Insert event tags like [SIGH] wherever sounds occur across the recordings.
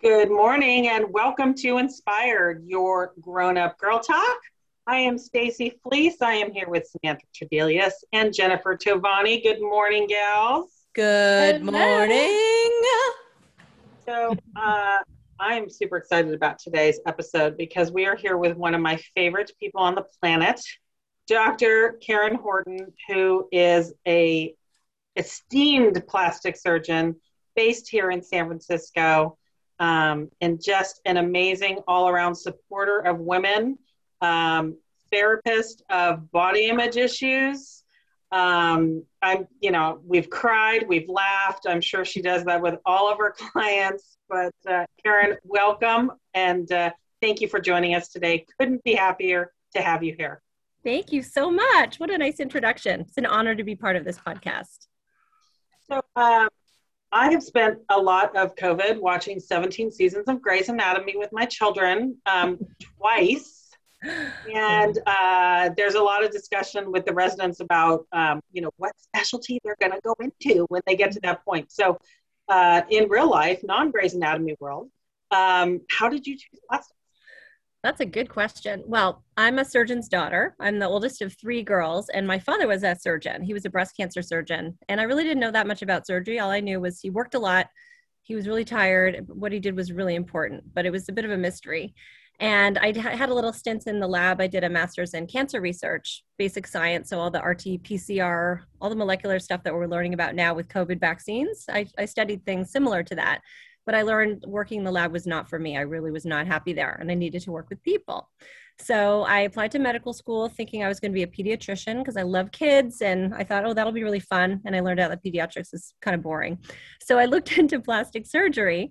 Good morning and welcome to InspiHER'd, your grown-up girl talk. I am Stacy Fleece. I am here with Samantha Tradelius and Jennifer Tovani. Good morning, gals. Good morning. So, uh, I'm super excited about today's episode because we are here with one of my favorite people on the planet, Dr. Karen Horton, who is a esteemed plastic surgeon based here in San Francisco um, and just an amazing all around supporter of women, um, therapist of body image issues. Um, I'm, you know, we've cried, we've laughed. I'm sure she does that with all of her [LAUGHS] clients. But uh, Karen, welcome and uh, thank you for joining us today. Couldn't be happier to have you here. Thank you so much. What a nice introduction. It's an honor to be part of this podcast. So, uh, I have spent a lot of COVID watching 17 seasons of Grey's Anatomy with my children um, twice. And uh, there's a lot of discussion with the residents about, um, you know, what specialty they're going to go into when they get to that point. So, uh, in real life, non Grey's Anatomy world, um, how did you choose plastics? That's a good question. Well, I'm a surgeon's daughter. I'm the oldest of three girls, and my father was a surgeon. He was a breast cancer surgeon. And I really didn't know that much about surgery. All I knew was he worked a lot. He was really tired. What he did was really important, but it was a bit of a mystery. And I had a little stint in the lab. I did a master's in cancer research, basic science. So, all the RT, PCR, all the molecular stuff that we're learning about now with COVID vaccines. I, I studied things similar to that but I learned working in the lab was not for me. I really was not happy there and I needed to work with people. So I applied to medical school thinking I was going to be a pediatrician because I love kids and I thought, oh, that'll be really fun. And I learned out that pediatrics is kind of boring. So I looked [LAUGHS] into plastic surgery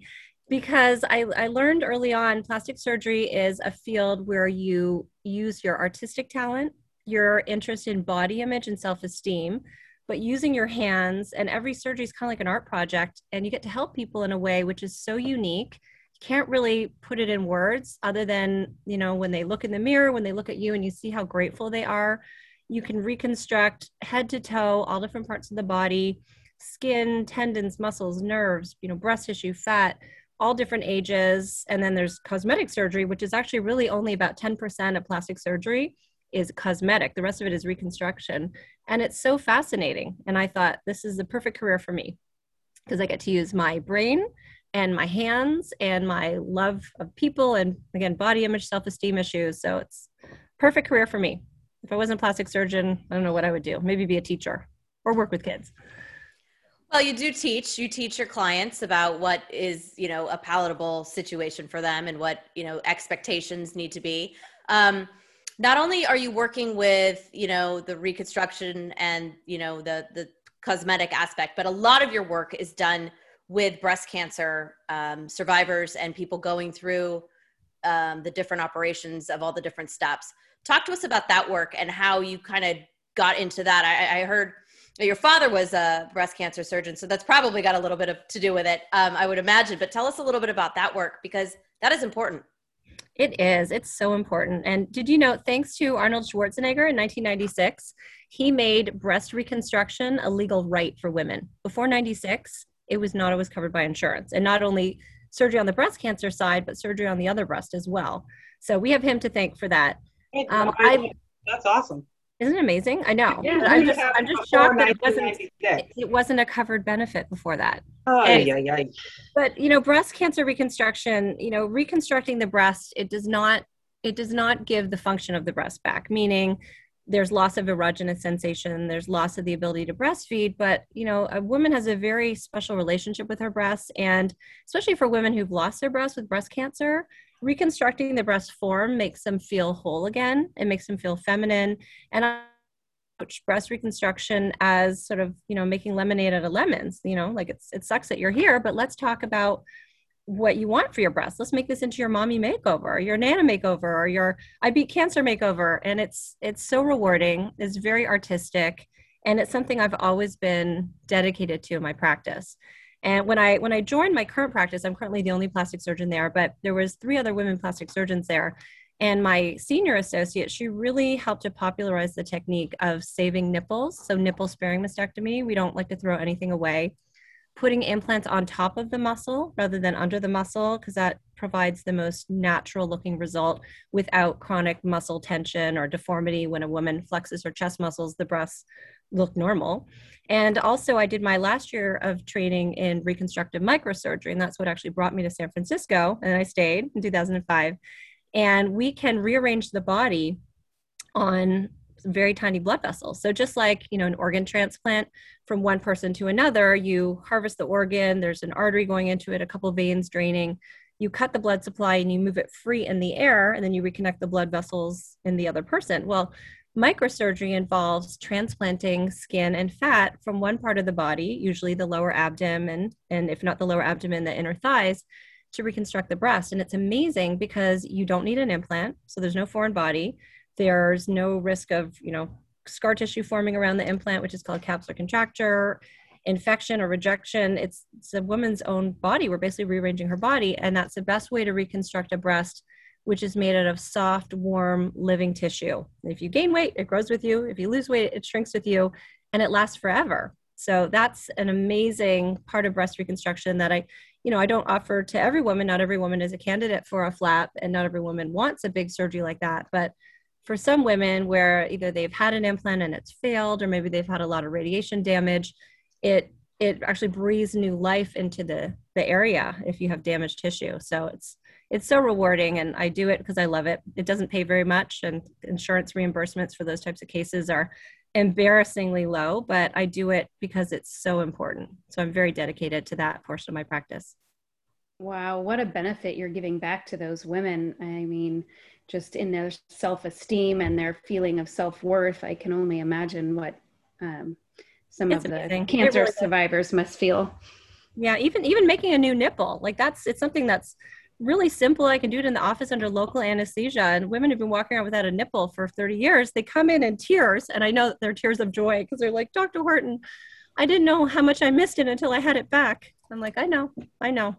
because I, I learned early on plastic surgery is a field where you use your artistic talent, your interest in body image and self esteem, but using your hands and every surgery is kind of like an art project and you get to help people in a way which is so unique. You can't really put it in words other than you know when they look in the mirror when they look at you and you see how grateful they are. You can reconstruct head to toe all different parts of the body skin tendons muscles nerves you know breast tissue fat all different ages. And then there's cosmetic surgery which is actually really only about 10% of plastic surgery is cosmetic. The rest of it is reconstruction. And it's so fascinating. And I thought this is the perfect career for me because I get to use my brain and my hands and my love of people and again body image self-esteem issues so it's perfect career for me if i wasn't a plastic surgeon i don't know what i would do maybe be a teacher or work with kids well you do teach you teach your clients about what is you know a palatable situation for them and what you know expectations need to be um, not only are you working with you know the reconstruction and you know the the cosmetic aspect but a lot of your work is done with breast cancer um, survivors and people going through um, the different operations of all the different steps. Talk to us about that work and how you kind of got into that. I, I, heard your father was a breast cancer surgeon so that's probably got a little bit of to do with it um, i would imagine but tell us a little bit about that work because that is important it is. It's so important. And did you know, thanks to Arnold Schwarzenegger in 1996, he made breast reconstruction a legal right for women. Before 96, it was not always covered by insurance. And not only surgery on the breast cancer side, but surgery on the other breast as well. So we have him to thank for that. Um, that's awesome. Isn't it amazing? I know. Yeah, I'm just, I'm just shocked that it wasn't, it wasn't a covered benefit before that. Oh, and, yeah, yeah. But you know, breast cancer reconstruction, you know, reconstructing the breast, it does not, it does not give the function of the breast back. Meaning, there's loss of erogenous sensation, there's loss of the ability to breastfeed. But you know, a woman has a very special relationship with her breasts, and especially for women who've lost their breasts with breast cancer, reconstructing the breast form makes them feel whole again. It makes them feel feminine. And I approach breast reconstruction as sort of, you know, making lemonade out of lemons. You know, like it's it sucks that you're here, but let's talk about what you want for your breast. Let's make this into your mommy makeover, or your nana makeover, or your I beat cancer makeover. And it's it's so rewarding. It's very artistic, and it's something I've always been dedicated to in my practice. And when I when I joined my current practice, I'm currently the only plastic surgeon there, but there was three other women plastic surgeons there. And my senior associate, she really helped to popularize the technique of saving nipples. So nipple sparing mastectomy. We don't like to throw anything away. putting implants on top of the muscle rather than under the muscle because that provides the most natural looking result without chronic muscle tension or deformity when a woman flexes her chest muscles the breasts look normal and also i did my last year of training in reconstructive microsurgery and that's what actually brought me to san francisco and i stayed in 2005 and we can rearrange the body on very tiny blood vessels. So just like, you know, an organ transplant from one person to another, you harvest the organ, there's an artery going into it, a couple veins draining, you cut the blood supply and you move it free in the air and then you reconnect the blood vessels in the other person. Well, microsurgery involves transplanting skin and fat from one part of the body, usually the lower abdomen and if not the lower abdomen, the inner thighs to reconstruct the breast. And it's amazing because you don't need an implant, so there's no foreign body there's no risk of, you know, scar tissue forming around the implant, which is called capsular contracture, infection or rejection. It's, it's a woman's own body. We're basically rearranging her body. And that's the best way to reconstruct a breast, which is made out of soft, warm, living tissue. If you gain weight, it grows with you. If you lose weight, it shrinks with you and it lasts forever. So that's an amazing part of breast reconstruction that I, you know, I don't offer to every woman. Not every woman is a candidate for a flap and not every woman wants a big surgery like that. But for some women where either they've had an implant and it's failed or maybe they've had a lot of radiation damage it it actually breathes new life into the the area if you have damaged tissue so it's it's so rewarding and i do it because i love it. It doesn't pay very much and insurance reimbursements for those types of cases are embarrassingly low but i do it because it's so important. So i'm very dedicated to that portion of my practice. Wow what a benefit you're giving back to those women. I mean just in their self-esteem and their feeling of self-worth i can only imagine what um, some it's of amazing. the cancer really survivors must feel. Yeah even even making a new nipple like that's it's something that's really simple. I can do it in the office under local anesthesia. And women have been walking around without a nipple for 30 years. They come in in tears and i know they're tears of joy because they're like dr horton i didn't know how much i missed it until i had it back. I'm like i know i know.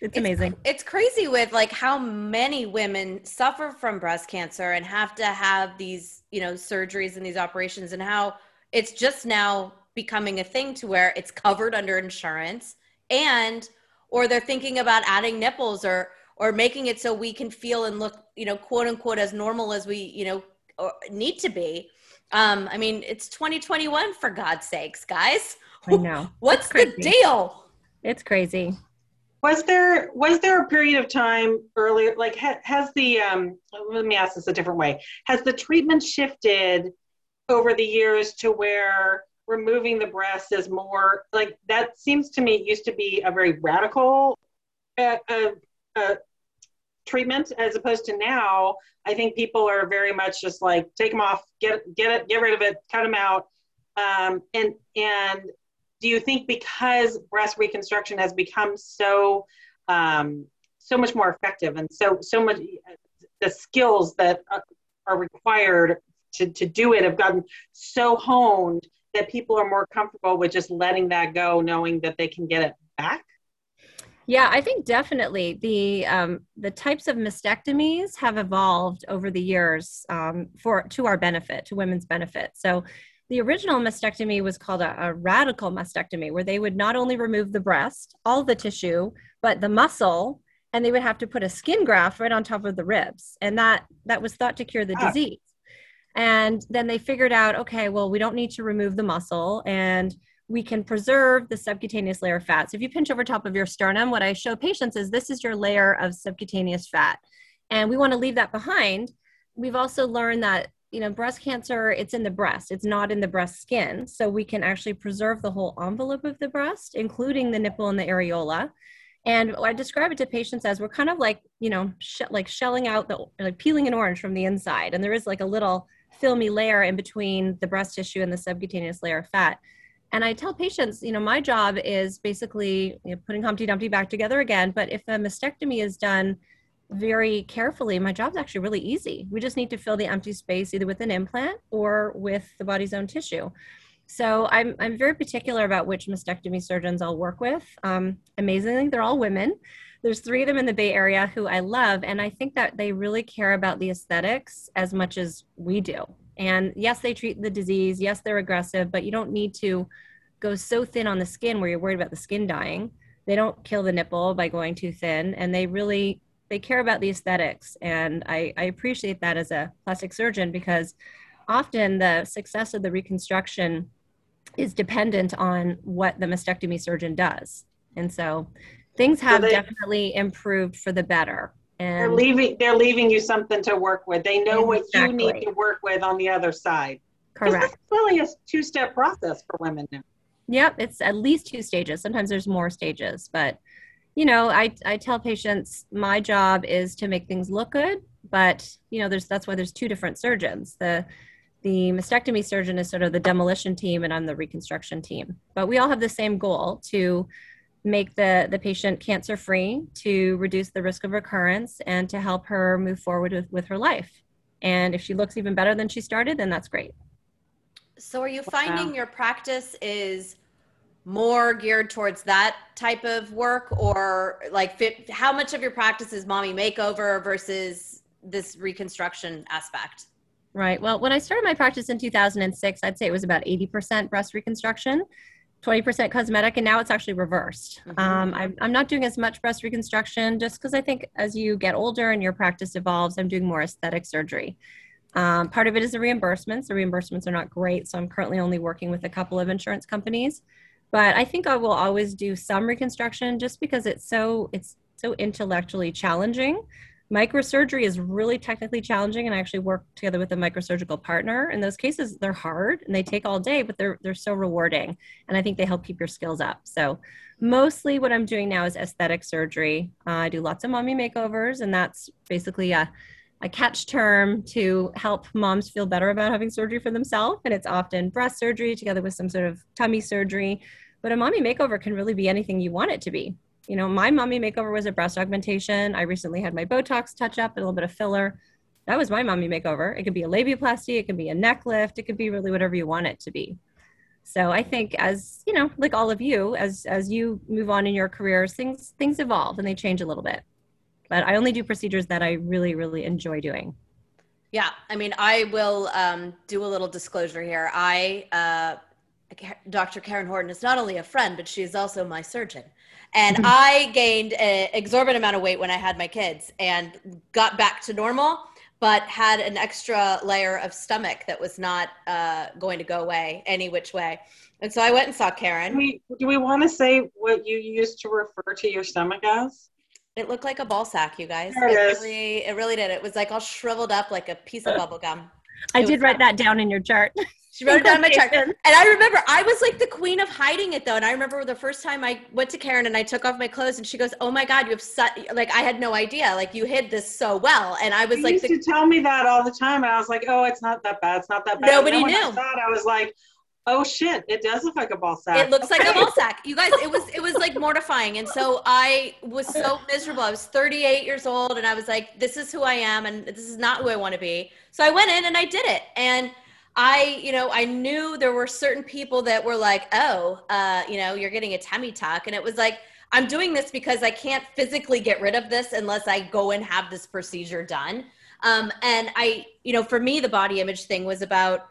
It's, amazing. It's crazy with like how many women suffer from breast cancer and have to have these, you know, surgeries and these operations and how it's just now becoming a thing to where it's covered under insurance. And or they're thinking about adding nipples or or making it so we can feel and look, you know, quote unquote as normal as we, you know, need to be. Um, I mean, it's 2021 for God's sakes, guys. I know. [LAUGHS] What's the deal? It's crazy was there was there a period of time earlier like ha, has the um let me ask this a different way has the treatment shifted over the years to where removing the breast is more like that seems to me used to be a very radical uh, uh, uh, treatment as opposed to now i think people are very much just like take them off get get it get rid of it cut them out. Um, and and do you think because breast reconstruction has become so um, so much more effective and so so much the skills that are required to, to do it have gotten so honed that people are more comfortable with just letting that go knowing that they can get it back yeah i think definitely the um, the types of mastectomies have evolved over the years um, for to our benefit to women's benefit so the original mastectomy was called a, a, radical mastectomy, where they would not only remove the breast, all the tissue, but the muscle, and they would have to put a skin graft right on top of the ribs, and that that was thought to cure the ah. disease. And then they figured out, okay, well, we don't need to remove the muscle, and we can preserve the subcutaneous layer of fat. So if you pinch over top of your sternum, what I show patients is this is your layer of subcutaneous fat, and we want to leave that behind. We've also learned that you know, breast cancer, it's in the breast, it's not in the breast skin. So we can actually preserve the whole envelope of the breast, including the nipple and the areola. And I describe it to patients as we're kind of like, you know, sh- like shelling out the, like peeling an orange from the inside. And there is like a little filmy layer in between the breast tissue and the subcutaneous layer of fat. And I tell patients, you know, my job is basically you know, putting Humpty Dumpty back together again. But if a mastectomy is done very carefully, my job's actually really easy. We just need to fill the empty space either with an implant or with the body's own tissue. So I'm, I'm very particular about which mastectomy surgeons I'll work with. Um, amazingly, they're all women. There's three of them in the Bay Area who I love, and I think that they really care about the aesthetics as much as we do. And yes, they treat the disease. Yes, they're aggressive, but you don't need to go so thin on the skin where you're worried about the skin dying. They don't kill the nipple by going too thin, and they really they care about the aesthetics. And I, I appreciate that as a plastic surgeon because often the success of the reconstruction is dependent on what the mastectomy surgeon does. And so things have so they, definitely improved for the better. And they're leaving they're leaving you something to work with. They know exactly. what you need to work with on the other side. Correct. It's really a two-step process for women now. Yep, it's at least two stages. Sometimes there's more stages, but you know, I I tell patients my job is to make things look good, but you know, there's that's why there's two different surgeons. The the mastectomy surgeon is sort of the demolition team and I'm the reconstruction team. But we all have the same goal to make the, the patient cancer free, to reduce the risk of recurrence, and to help her move forward with, with her life. And if she looks even better than she started, then that's great. So, are you finding wow. your practice is more geared towards that type of work, or like fit, how much of your practice is mommy makeover versus this reconstruction aspect? Right. Well, when I started my practice in 2006, I'd say it was about 80% breast reconstruction, 20% cosmetic, and now it's actually reversed. Mm-hmm. Um, I'm, I'm not doing as much breast reconstruction just because I think as you get older and your practice evolves, I'm doing more aesthetic surgery. Um, part of it is the reimbursements. The reimbursements are not great, so I'm currently only working with a couple of insurance companies. But I think I will always do some reconstruction just because it's so it's so intellectually challenging microsurgery is really technically challenging and i actually work together with a microsurgical partner. In those cases they're hard and they take all day but they're they're so rewarding and i think they help keep your skills up. So mostly what i'm doing now is aesthetic surgery. Uh, i do lots of mommy makeovers and that's basically a, a catch term to help moms feel better about having surgery for themselves and it's often breast surgery together with some sort of tummy surgery. But a mommy makeover can really be anything you want it to be you know, my mommy makeover was a breast augmentation. I recently had my Botox touch up, a little bit of filler. That was my mommy makeover. It could be a labiaplasty, it could be a neck lift, it could be really whatever you want it to be. So I think as, you know, like all of you, as as you move on in your careers, things things evolve and they change a little bit. But I only do procedures that I really, really enjoy doing. Yeah, I mean, I will um, do a little disclosure here. I, uh, Dr. Karen Horton is not only a friend, but she is also my surgeon. And I gained an exorbitant amount of weight when I had my kids and got back to normal, but had an extra layer of stomach that was not uh, going to go away any which way. And so I went and saw Karen. Do we, do we want to say what you used to refer to your stomach as? It looked like a ball sack, you guys. It, it really, it really did. It was like all shriveled up like a piece of [LAUGHS] bubble gum. I did write that down in your chart. [LAUGHS] She wrote it down in my chart. And I remember I was like the queen of hiding it though. And I remember the first time I went to Karen and I took off my clothes and she goes, Oh my God, you have such like I had no idea. Like you hid this so well. And I was you like used the, to tell me that all the time. And I was like, Oh, it's not that bad. It's not that bad. Nobody knew. I thought I was like, Oh shit, it does look like a ball sack. It looks okay. like a [LAUGHS] ball sack. You guys, it was it was like mortifying. And so I was so miserable. I was 38 years old and I was like, this is who I am and this is not who I want to be. So I went in and I did it. And I, you know, I knew there were certain people that were like, oh, uh, you know, you're getting a tummy tuck. And it was like, I'm doing this because I can't physically get rid of this unless I go and have this procedure done. Um, and I, you know, for me, the body image thing was about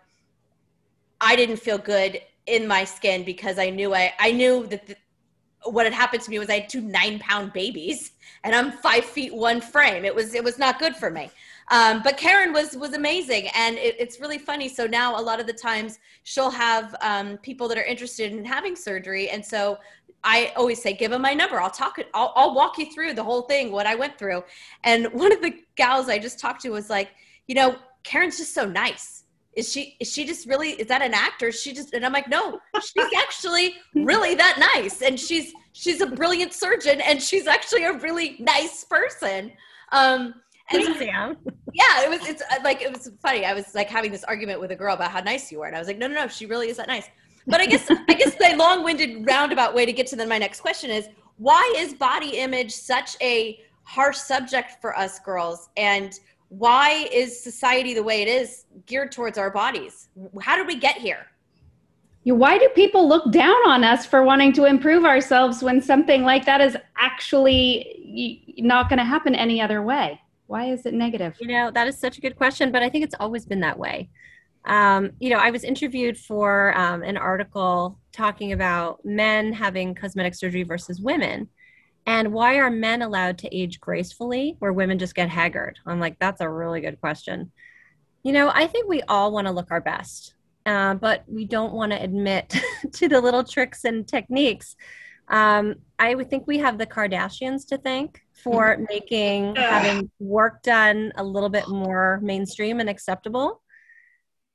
I didn't feel good in my skin because I knew I, I knew that the, what had happened to me was I had two nine pound babies and I'm five feet one frame. It was, it was not good for me. Um, but Karen was was amazing, and it, it's really funny. So now a lot of the times she'll have um, people that are interested in having surgery, and so I always say, give them my number. I'll talk it. I'll, I'll walk you through the whole thing, what I went through. And [LAUGHS] one of the gals I just talked to was like, you know, Karen's just so nice. Is she? Is she just really? Is that an actor? Is she just? And I'm like, no, she's [LAUGHS] actually really that nice, and she's she's a brilliant surgeon, and she's actually a really nice person. Um, and Sam. Yeah, it was. It's uh, like it was funny. I was like having this argument with a girl about how nice you were, and I was like, no, no, no, she really is that nice. But I guess I guess the long-winded roundabout way to get to then my next question is why is body image such a harsh subject for us girls, and why is society the way it is geared towards our bodies? How did we get here? Why do people look down on us for wanting to improve ourselves when something like that is actually not going to happen any other way? Why is it negative? You know, that is such a good question, but I think it's always been that way. Um, you know, I was interviewed for um, an article talking about men having cosmetic surgery versus women. And why are men allowed to age gracefully where women just get haggard? I'm like, that's a really good question. You know, I think we all want to look our best, uh, but we don't want to admit [LAUGHS] to the little tricks and techniques. Um, I would think we have the Kardashians to thank for mm-hmm. making having work done a little bit more mainstream and acceptable.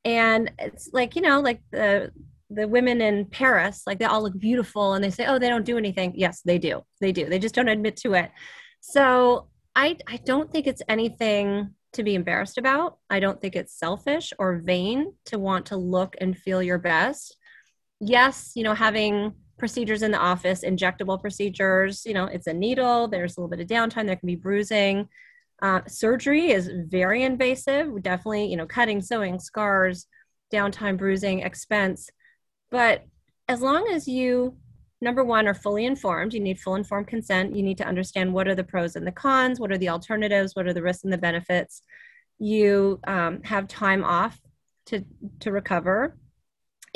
And it's like, you know, like the the women in Paris, like they all look beautiful and they say, oh, they don't do anything. Yes, they do. They do. They just don't admit to it. So I, I don't think it's anything to be embarrassed about. I don't think it's selfish or vain to want to look and feel your best. Yes, you know, having procedures in the office, injectable procedures, you know, it's a needle, there's a little bit of downtime, there can be bruising. Uh, surgery is very invasive, definitely, you know, cutting, sewing, scars, downtime, bruising, expense. But as long as you, number one, are fully informed, you need full informed consent. You need to understand what are the pros and the cons, what are the alternatives, what are the risks and the benefits. You um, have time off to, to recover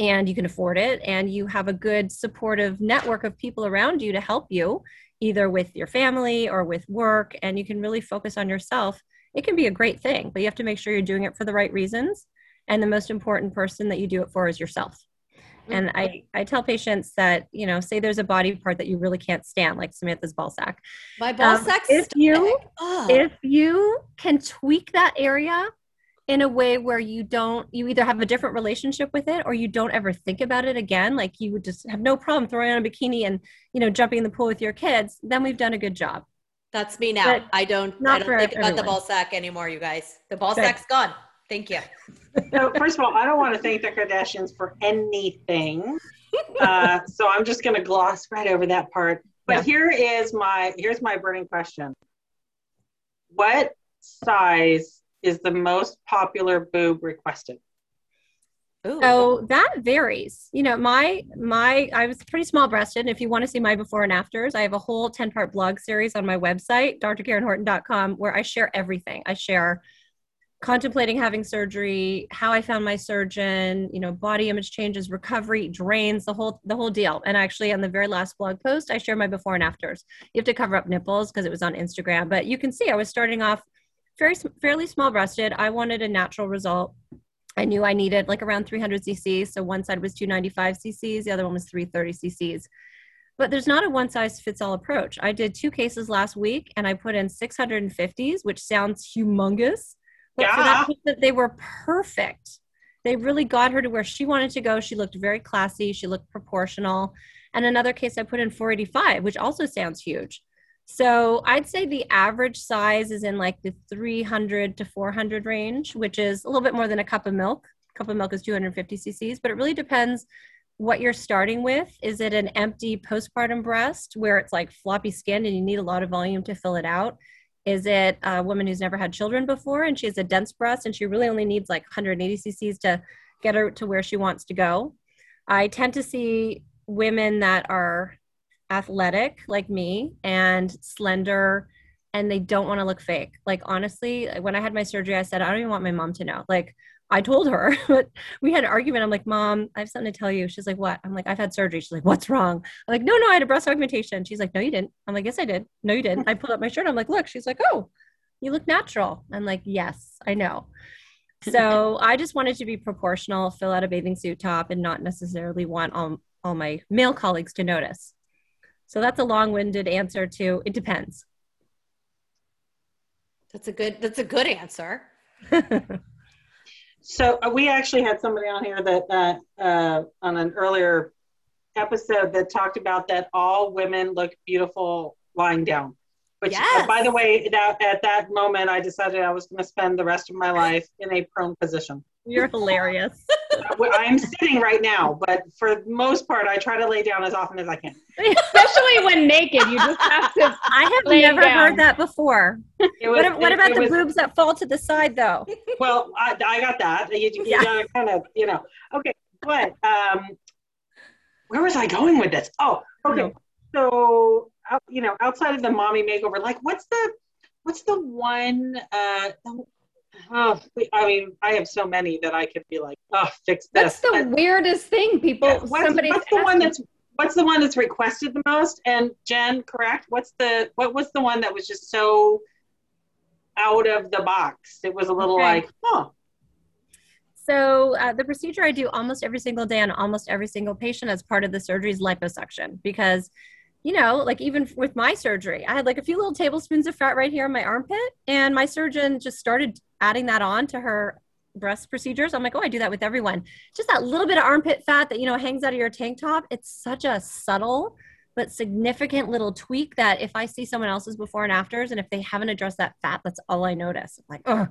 and you can afford it and you have a good supportive network of people around you to help you either with your family or with work and you can really focus on yourself it can be a great thing but you have to make sure you're doing it for the right reasons and the most important person that you do it for is yourself and I, I tell patients that, you know, say there's a body part that you really can't stand, like Samantha's ball sack. My ball um, sack. If you, oh. if you can tweak that area in a way where you don't, you either have a different relationship with it or you don't ever think about it again, like you would just have no problem throwing on a bikini and, you know, jumping in the pool with your kids, then we've done a good job. That's me now. But I don't, I don't think everyone. about the ball sack anymore, you guys. The ball good. sack's gone. Thank you. [LAUGHS] so first of all, I don't want to thank the Kardashians for anything. [LAUGHS] Uh, so I'm just going to gloss right over that part. But yeah. here is my here's my burning question. What size is the most popular boob requested? Ooh. So that varies. You know, my my I was pretty small breasted. If you want to see my before and afters, I have a whole 10 part blog series on my website, drkarenhorton.com, where I share everything. I share contemplating having surgery, how I found my surgeon, you know, body image changes, recovery, drains, the whole the whole deal. And actually on the very last blog post, I share my before and afters. You have to cover up nipples because it was on Instagram, but you can see I was starting off very fairly small breasted. I wanted a natural result. I knew I needed like around 300 cc's. So one side was 295 cc's, the other one was 330 cc's. But there's not a one size fits all approach. I did two cases last week and I put in 650s, which sounds humongous but yeah. for that patient, they were perfect. They really got her to where she wanted to go. She looked very classy. She looked proportional. And another case, I put in 485, which also sounds huge. So I'd say the average size is in like the 300 to 400 range, which is a little bit more than a cup of milk. A cup of milk is 250 cc's, but it really depends what you're starting with. Is it an empty postpartum breast where it's like floppy skin and you need a lot of volume to fill it out? Is it a woman who's never had children before and she has a dense breast and she really only needs like 180 cc's to get her to where she wants to go? I tend to see women that are athletic like me and slender and they don't want to look fake. Like honestly, when I had my surgery, I said, I don't even want my mom to know. Like I told her, [LAUGHS] but we had an argument. I'm like, Mom, I have something to tell you. She's like, What? I'm like, I've had surgery. She's like, What's wrong? I'm like, No, no, I had a breast augmentation. She's like, No, you didn't. I'm like, Yes, I did. No, you didn't. I pulled up my shirt. I'm like, Look. She's like, Oh, you look natural. I'm like, Yes, I know. [LAUGHS] So I just wanted to be proportional, fill out a bathing suit top, and not necessarily want all, all my male colleagues to notice. So that's a long-winded answer to it depends. That's a good that's a good answer. [LAUGHS] So uh, we actually had somebody on here that uh, uh, on an earlier episode that talked about that all women look beautiful lying down. Which, uh, yes. by the way, that at that moment, I decided I was going to spend the rest of my life in a prone position. You're hilarious. [LAUGHS] I'm sitting right now, but for the most part, I try to lay down as often as I can. Especially when naked, you just have to. I have never down. heard that before. Was, what, what about the was, boobs that fall to the side, though? Well, I, I got that. You, you yeah. gotta kind of, you know. Okay, but um, where was I going with this? Oh, okay. So, you know, outside of the mommy makeover, like, what's the, what's the one? Uh, Oh, I mean, I have so many that I could be like, oh, fix this. That's the weirdest thing. People, Yeah, what's, somebody's what's the one that's what's the one that's requested the most? And Jen, correct? What's the what was the one that was just so out of the box? It was a little Okay. like, oh, So uh, the procedure I do almost every single day on almost every single patient as part of the surgery is liposuction because, you know, like even with my surgery, I had like a few little tablespoons of fat right here in my armpit, and my surgeon just started adding that on to her breast procedures. I'm like, oh, I do that with everyone. Just that little bit of armpit fat that you know hangs out of your tank top. It's such a subtle but significant little tweak that if I see someone else's before and afters, and if they haven't addressed that fat, that's all I notice. I'm like, oh.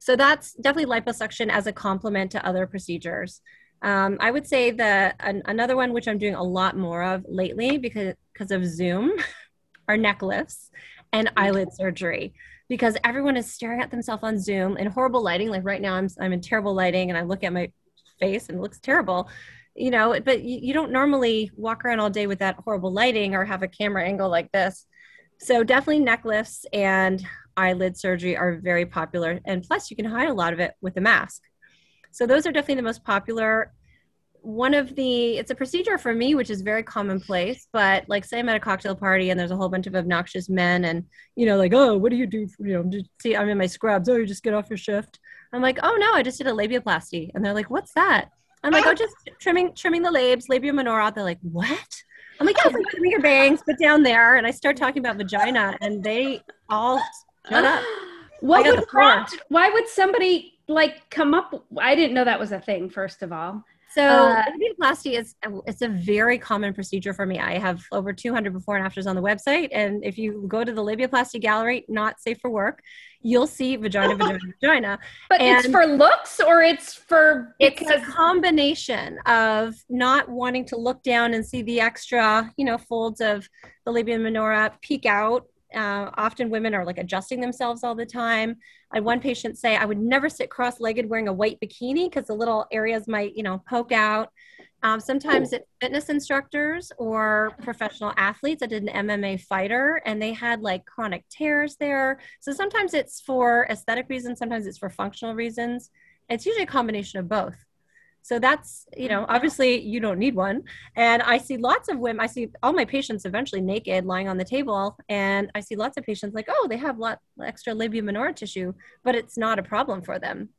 So that's definitely liposuction as a complement to other procedures. Um, I would say that an, another one which I'm doing a lot more of lately because because of Zoom, [LAUGHS] are neck lifts and eyelid surgery because everyone is staring at themselves on Zoom in horrible lighting. Like right now, I'm I'm in terrible lighting and I look at my face and it looks terrible. You know, but you, you don't normally walk around all day with that horrible lighting or have a camera angle like this. So definitely neck lifts and eyelid surgery are very popular. And plus, you can hide a lot of it with a mask. So those are definitely the most popular. One of the, it's a procedure for me, which is very commonplace, but like say I'm at a cocktail party and there's a whole bunch of obnoxious men and, you know, like, oh, what do you do? For, you know, just, see, I'm in my scrubs. Oh, you just get off your shift. I'm like, oh no, I just did a labiaplasty. And they're like, what's that? I'm like, oh, just trimming, trimming the labes, labia minora. They're like, what? I'm like, yeah, like trimming your bangs, but down there. And I start talking about vagina and they all shut up. [GASPS] What would prompt? Why would somebody like come up? I didn't know that was a thing. First of all, So Uh, labiaplasty is it's a very common procedure for me. I have over 200 before and afters on the website, and if you go to the labiaplasty gallery, not safe for work, you'll see vagina, [LAUGHS] vagina, vagina. but it's for looks or it's for It's a combination of not wanting to look down and see the extra, you know, folds of the labia minora peek out. Uh, often women are like adjusting themselves all the time. I had one patient say, I would never sit cross-legged wearing a white bikini because the little areas might, you know, poke out. Um, sometimes it's fitness instructors or professional athletes. I did an MMA fighter and they had like chronic tears there. So sometimes it's for aesthetic reasons, sometimes it's for functional reasons. It's usually a combination of both. So that's, you know, obviously you don't need one. And I see lots of women, I see all my patients eventually naked lying on the table. And I see lots of patients like, oh, they have lot extra labia minora tissue, but it's not a problem for them.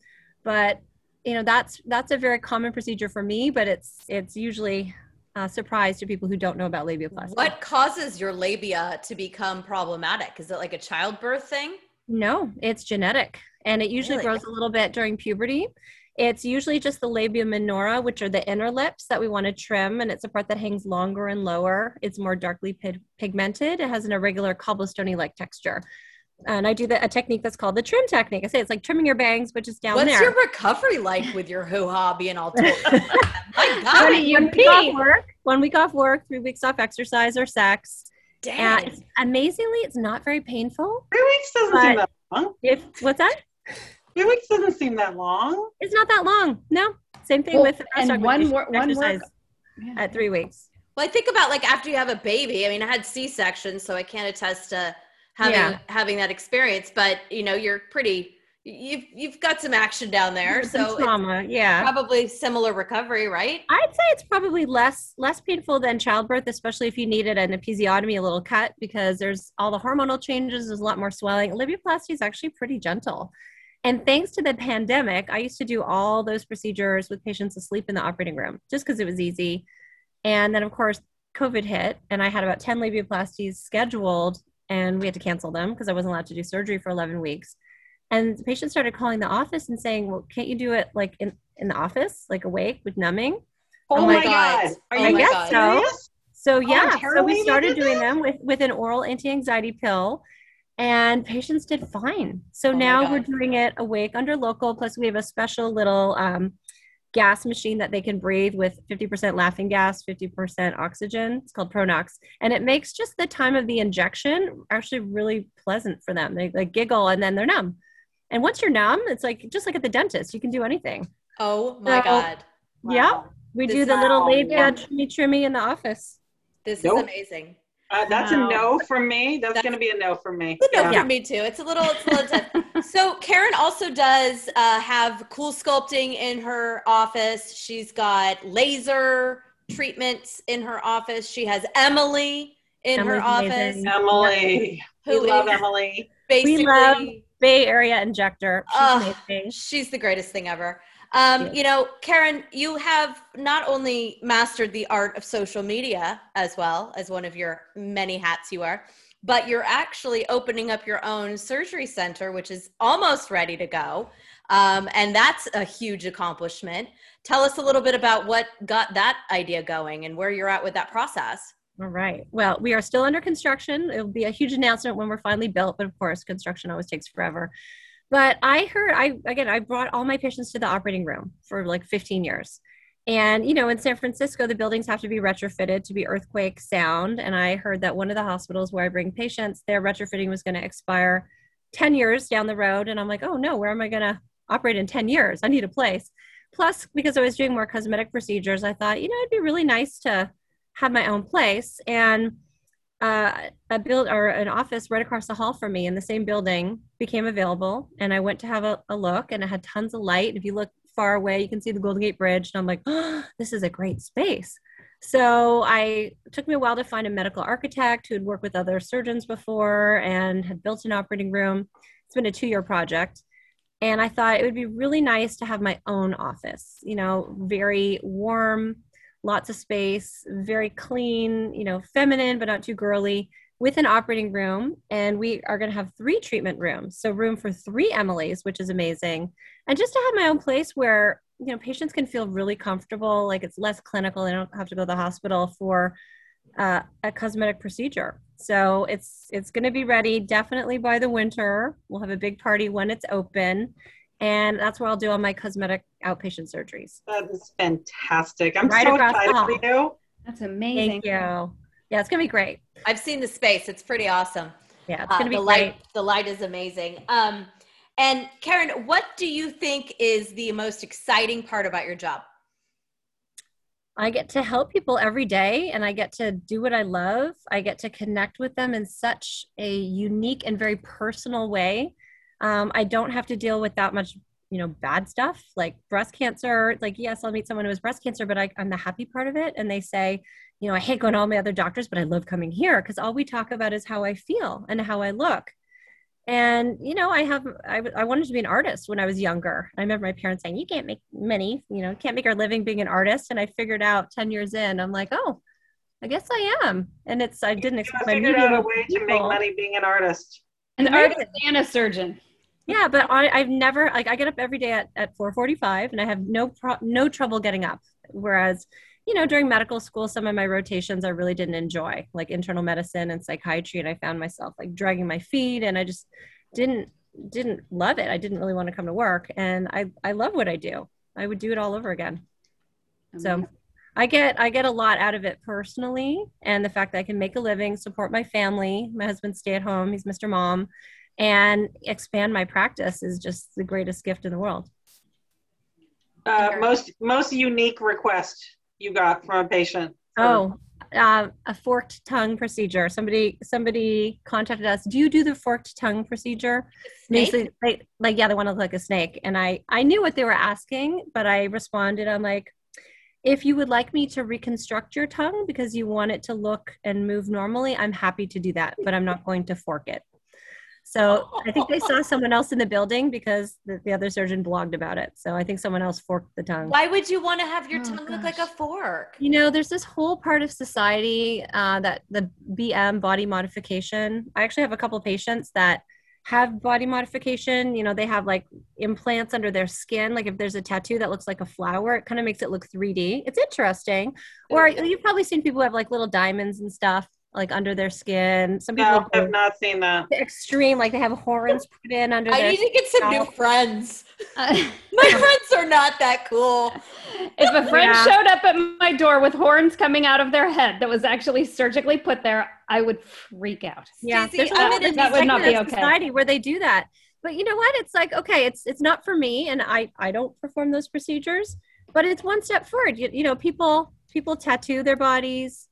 But, you know, that's that's a very common procedure for me, but it's it's usually a surprise to people who don't know about labiaplasty. What causes your labia to become problematic? Is it like a childbirth thing? No, it's genetic and it usually Really? grows a little bit during puberty. It's usually just the labia minora, which are the inner lips that we want to trim, and it's a part that hangs longer and lower. It's more darkly pig- pigmented. It has an irregular cobblestone like texture. And I do the, a technique that's called the trim technique. I say it's like trimming your bangs, but just down What's there. your recovery like with your hoo ha being all told? [LAUGHS] My What God, do you one week off work, one week off work, three weeks off exercise or sex. Dang. it's, amazingly, it's not very painful. three weeks doesn't seem that long. If what's that? Three weeks doesn't seem that long. It's not that long. No, same thing Well, with and breast one augmentation wor- one work- exercise Yeah. at three weeks. Well, I think about like after you have a baby. I mean, I had C section, so I can't attest to having Yeah. having that experience. But you know, you're pretty. You've you've got some action down there, so trauma, yeah. probably similar recovery, right? I'd say it's probably less less painful than childbirth, especially if you needed an episiotomy, a little cut, because there's all the hormonal changes. There's a lot more swelling. Labiaplasty is actually pretty gentle. And thanks to the pandemic, I used to do all those procedures with patients asleep in the operating room just because it was easy. And then, of course, COVID hit, and I had about 10 labiaplasties scheduled, and we had to cancel them because I wasn't allowed to do surgery for 11 weeks. And the patients started calling the office and saying, Well, can't you do it like in, in the office, like awake with numbing? Oh, Oh my god! God. Are Oh you my guess God. so. serious? So oh, yeah, so we started doing them with with an oral anti-anxiety pill, and patients did fine. So Oh now we're doing it awake under local. Plus, we have a special little um, gas machine that they can breathe with 50% laughing gas, 50% oxygen. It's called Pronox, and it makes just the time of the injection actually really pleasant for them. They like giggle and then they're numb. And once you're numb, it's like just like at the dentist, you can do anything. Oh my So- God, Yeah, we This do the little Wow. labia Yeah. trimmy trimmy in the office. this Nope. is amazing. Uh, that's Wow. a no for me. That's, That's- going to be a no from me. A no Yeah. for me too. It's a little, it's a little tough. [LAUGHS] So Karen also does uh, have CoolSculpting in her office. She's got laser treatments in her office. She has Emily in her Emily's office, amazing. Emily. who we love Emily. basically love- Bay Area injector. She's Ugh. amazing. She's the greatest thing ever. Um, Yeah. You know, Karen, you have not only mastered the art of social media as well as one of your many hats you are, but you're actually opening up your own surgery center, which is almost ready to go. Um, and that's a huge accomplishment. Tell us a little bit about what got that idea going and where you're at with that process. All right. Well, we are still under construction. It'll be a huge announcement when we're finally built, but of course, construction always takes forever. But I heard, I again, I brought all my patients to the operating room for like 15 years. And, you know, in San Francisco, the buildings have to be retrofitted to be earthquake sound. And I heard that one of the hospitals where I bring patients, their retrofitting was going to expire 10 years down the road. And I'm like, oh no, where am I going to operate in 10 years? I need a place. Plus, because I was doing more cosmetic procedures, I thought, you know, it'd be really nice to have my own place and uh, a build or an office right across the hall from me in the same building became available. And i went to have a, a look and it had tons of light. If you look far away you can see the golden gate bridge. And i'm like oh, this is a great space. So i took me a while to find a medical architect who had worked with other surgeons before and had built an operating room. It's been a two year project. And i thought it would be really nice to have my own office you know very warm lots of space, very clean, you know, feminine, but not too girly, with an operating room. And we are going to have three treatment rooms. So, room for three Emily's, which is amazing. And just to have my own place where, you know, patients can feel really comfortable, like it's less clinical. They don't have to go to the hospital for uh, a cosmetic procedure. So it's it's going to be ready definitely by the winter. We'll have a big party when it's open, and that's where I'll do all my cosmetic outpatient surgeries. That is fantastic. I'm Right so across the excited hall. for you. That's amazing. Thank you. Yeah, it's gonna be great. I've seen the space. It's pretty awesome. Yeah, it's Uh, gonna be the great. light the light is amazing um and karen what do you think is the most exciting part about your job I get to help people every day and I get to do what I love. I get to connect with them in such a unique and very personal way. Um, I don't have to deal with that much, you know, bad stuff like breast cancer. Like, yes, I'll meet someone who has breast cancer, but I, I'm the happy part of it. And they say, you know, I hate going to all my other doctors, but I love coming here because all we talk about is how I feel and how I look. And you know, I have I, I wanted to be an artist when I was younger. I remember my parents saying, "You can't make money, you know, can't make our living being an artist." And I figured out ten years in, I'm like, "Oh, I guess I am." And it's I didn't expect my figured out a medium way to make money being an artist. An Amazing. artist and a surgeon. Yeah, but I, I've never like I get up every day at at 4:45, and I have no pro- no trouble getting up. Whereas, you know, during medical school, some of my rotations I really didn't enjoy, like internal medicine and psychiatry, and I found myself like dragging my feet, and I just didn't didn't love it. I didn't really want to come to work, and I I love what I do. I would do it all over again. So I get I get a lot out of it personally, and the fact that I can make a living, support my family. My husband stay at home; he's Mr. Mom, and expand my practice is just the greatest gift in the world. Uh, most most unique request you got from a patient. Oh, uh, a forked tongue procedure. Somebody somebody contacted us. Do you do the forked tongue procedure? Snake? Basically, like, like yeah, they want to look like a snake. And I I knew what they were asking, but I responded. I'm like, if you would like me to reconstruct your tongue because you want it to look and move normally, I'm happy to do that, but I'm not going to fork it. So I think they saw someone else in the building because the, the other surgeon blogged about it. So I think someone else forked the tongue. why would you want to have your Oh, tongue look like a fork You know, there's this whole part of society uh, that the BM body modification. I actually have a couple patients that have body modification. You know, they have like implants under their skin. Like if there's a tattoo that looks like a flower, it kind of makes it look 3D. It's interesting. Or you've probably seen people who have like little diamonds and stuff like under their skin. Some people No, I've not seen that. extreme, like they have horns put in under i their. need to get some new friends Uh, [LAUGHS] my friends are not that cool if a friend Yeah. showed up at my door with horns coming out of their head that was actually surgically put there, I would freak out. yeah, Stacey, there's a I'm whole in a- there's That would not segment be of okay. society where they do that. But you know what? It's like okay, it's it's not for me, and I I don't perform those procedures. But it's one step forward. You, you know, people people tattoo their bodies.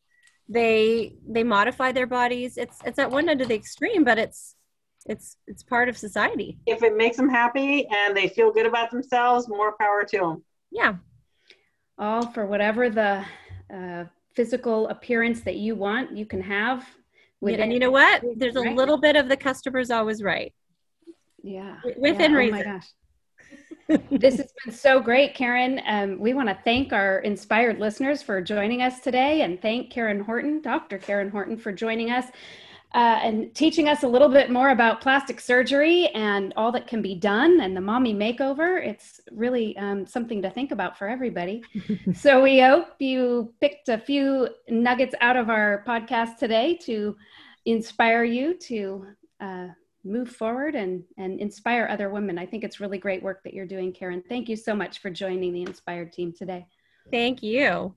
They they modify their bodies. It's it's at one end of the extreme, but it's it's it's part of society. If it makes them happy and they feel good about themselves, more power to them. Yeah. All for whatever the uh, physical appearance that you want, you can have. Yeah, and you know what? There's a Right. little bit of the customer's always right. Yeah. Within yeah. reason. Oh my gosh. This has been so great, Karen. Um, we want to thank our InspiHER'd listeners for joining us today and thank Karen Horton, Dr. Karen Horton, for joining us uh, and teaching us a little bit more about plastic surgery and all that can be done and the mommy makeover. It's really um, something to think about for everybody. [LAUGHS] so we hope you picked a few nuggets out of our podcast today to inspire you to. Uh, move forward and and inspire other women. I think it's really great work that you're doing, Karen. Thank you so much for joining the InspiHER'd team today. Thank you.